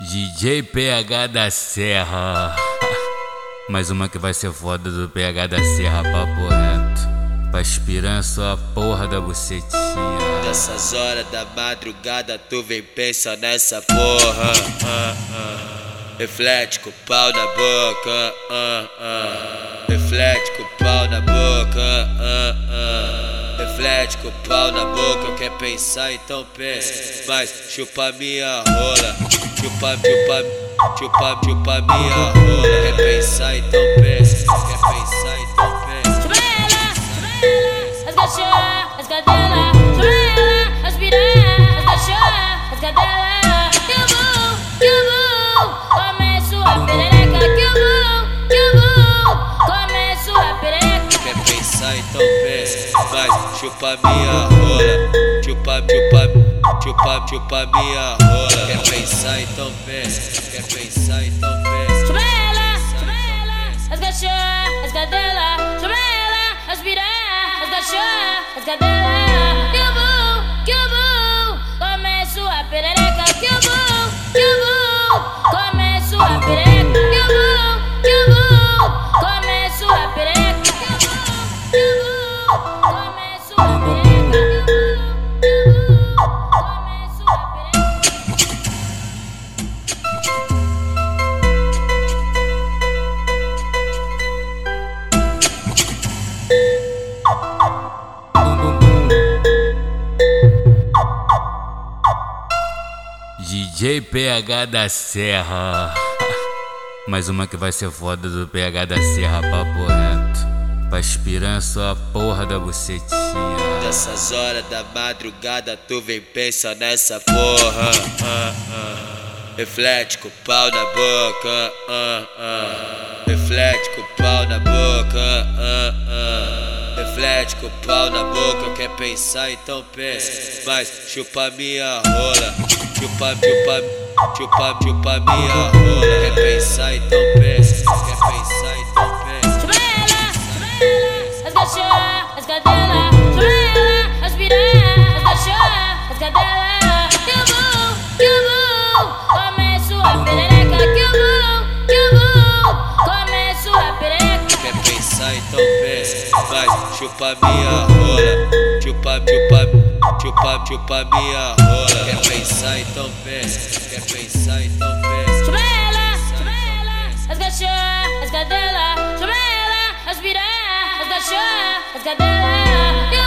DJ PH da Serra. Mais uma que vai ser foda do PH da Serra, papo reto. Pra aspirar só a porra da bucetinha. Nessas horas da madrugada tu vem pensa nessa porra. ah. Reflete com o pau na boca. ah. Reflete com o pau na boca. Reflete com o pau na boca. Quer pensar então pensa. Mas chupa minha rola. Chupa, chupa, chupa, chupa minha rola. Quer pensar então pensa. Quer pensar então pensa. Chama ela, as cachorras, as cadelas. Chama ela, as piranhas, as cachorras, as cadelas. Que eu vou, que eu vou, começo a perereca. Que eu vou, que eu vou, começo a perereca. Quer pensar então pensa, mas chupa minha rola, chupa, chupa, chupa, chupa minha rola. Quer pensar então pensa, quer pensar então pensa. Chama ela, chama ela, as cachorras, as cadelas. Chama ela, as piranhas, as cachorras, as cadelas. DJ PH da Serra. Mais uma que vai ser foda do PH da Serra, papo reto. Pra aspirar só a porra da bucetinha. Nessas horas da madrugada tu vem pensa nessa porra. Reflete com o pau na boca. Reflete com o pau Reflete com o pau na boca. Quer pensar então pensa. Mas chupa minha rola. Chupa, chupa, chupa, chupa minha rola. Quer pensar então pensa. Chupa minha rola, chupa, chupa, chupa, chupa minha rola. Quer pensar então pensa, quer pensar então pensa. Chama ela, chama ela, as cachorras, as cadelas. Chama ela, as piranhas, as cachorras, as cadelas.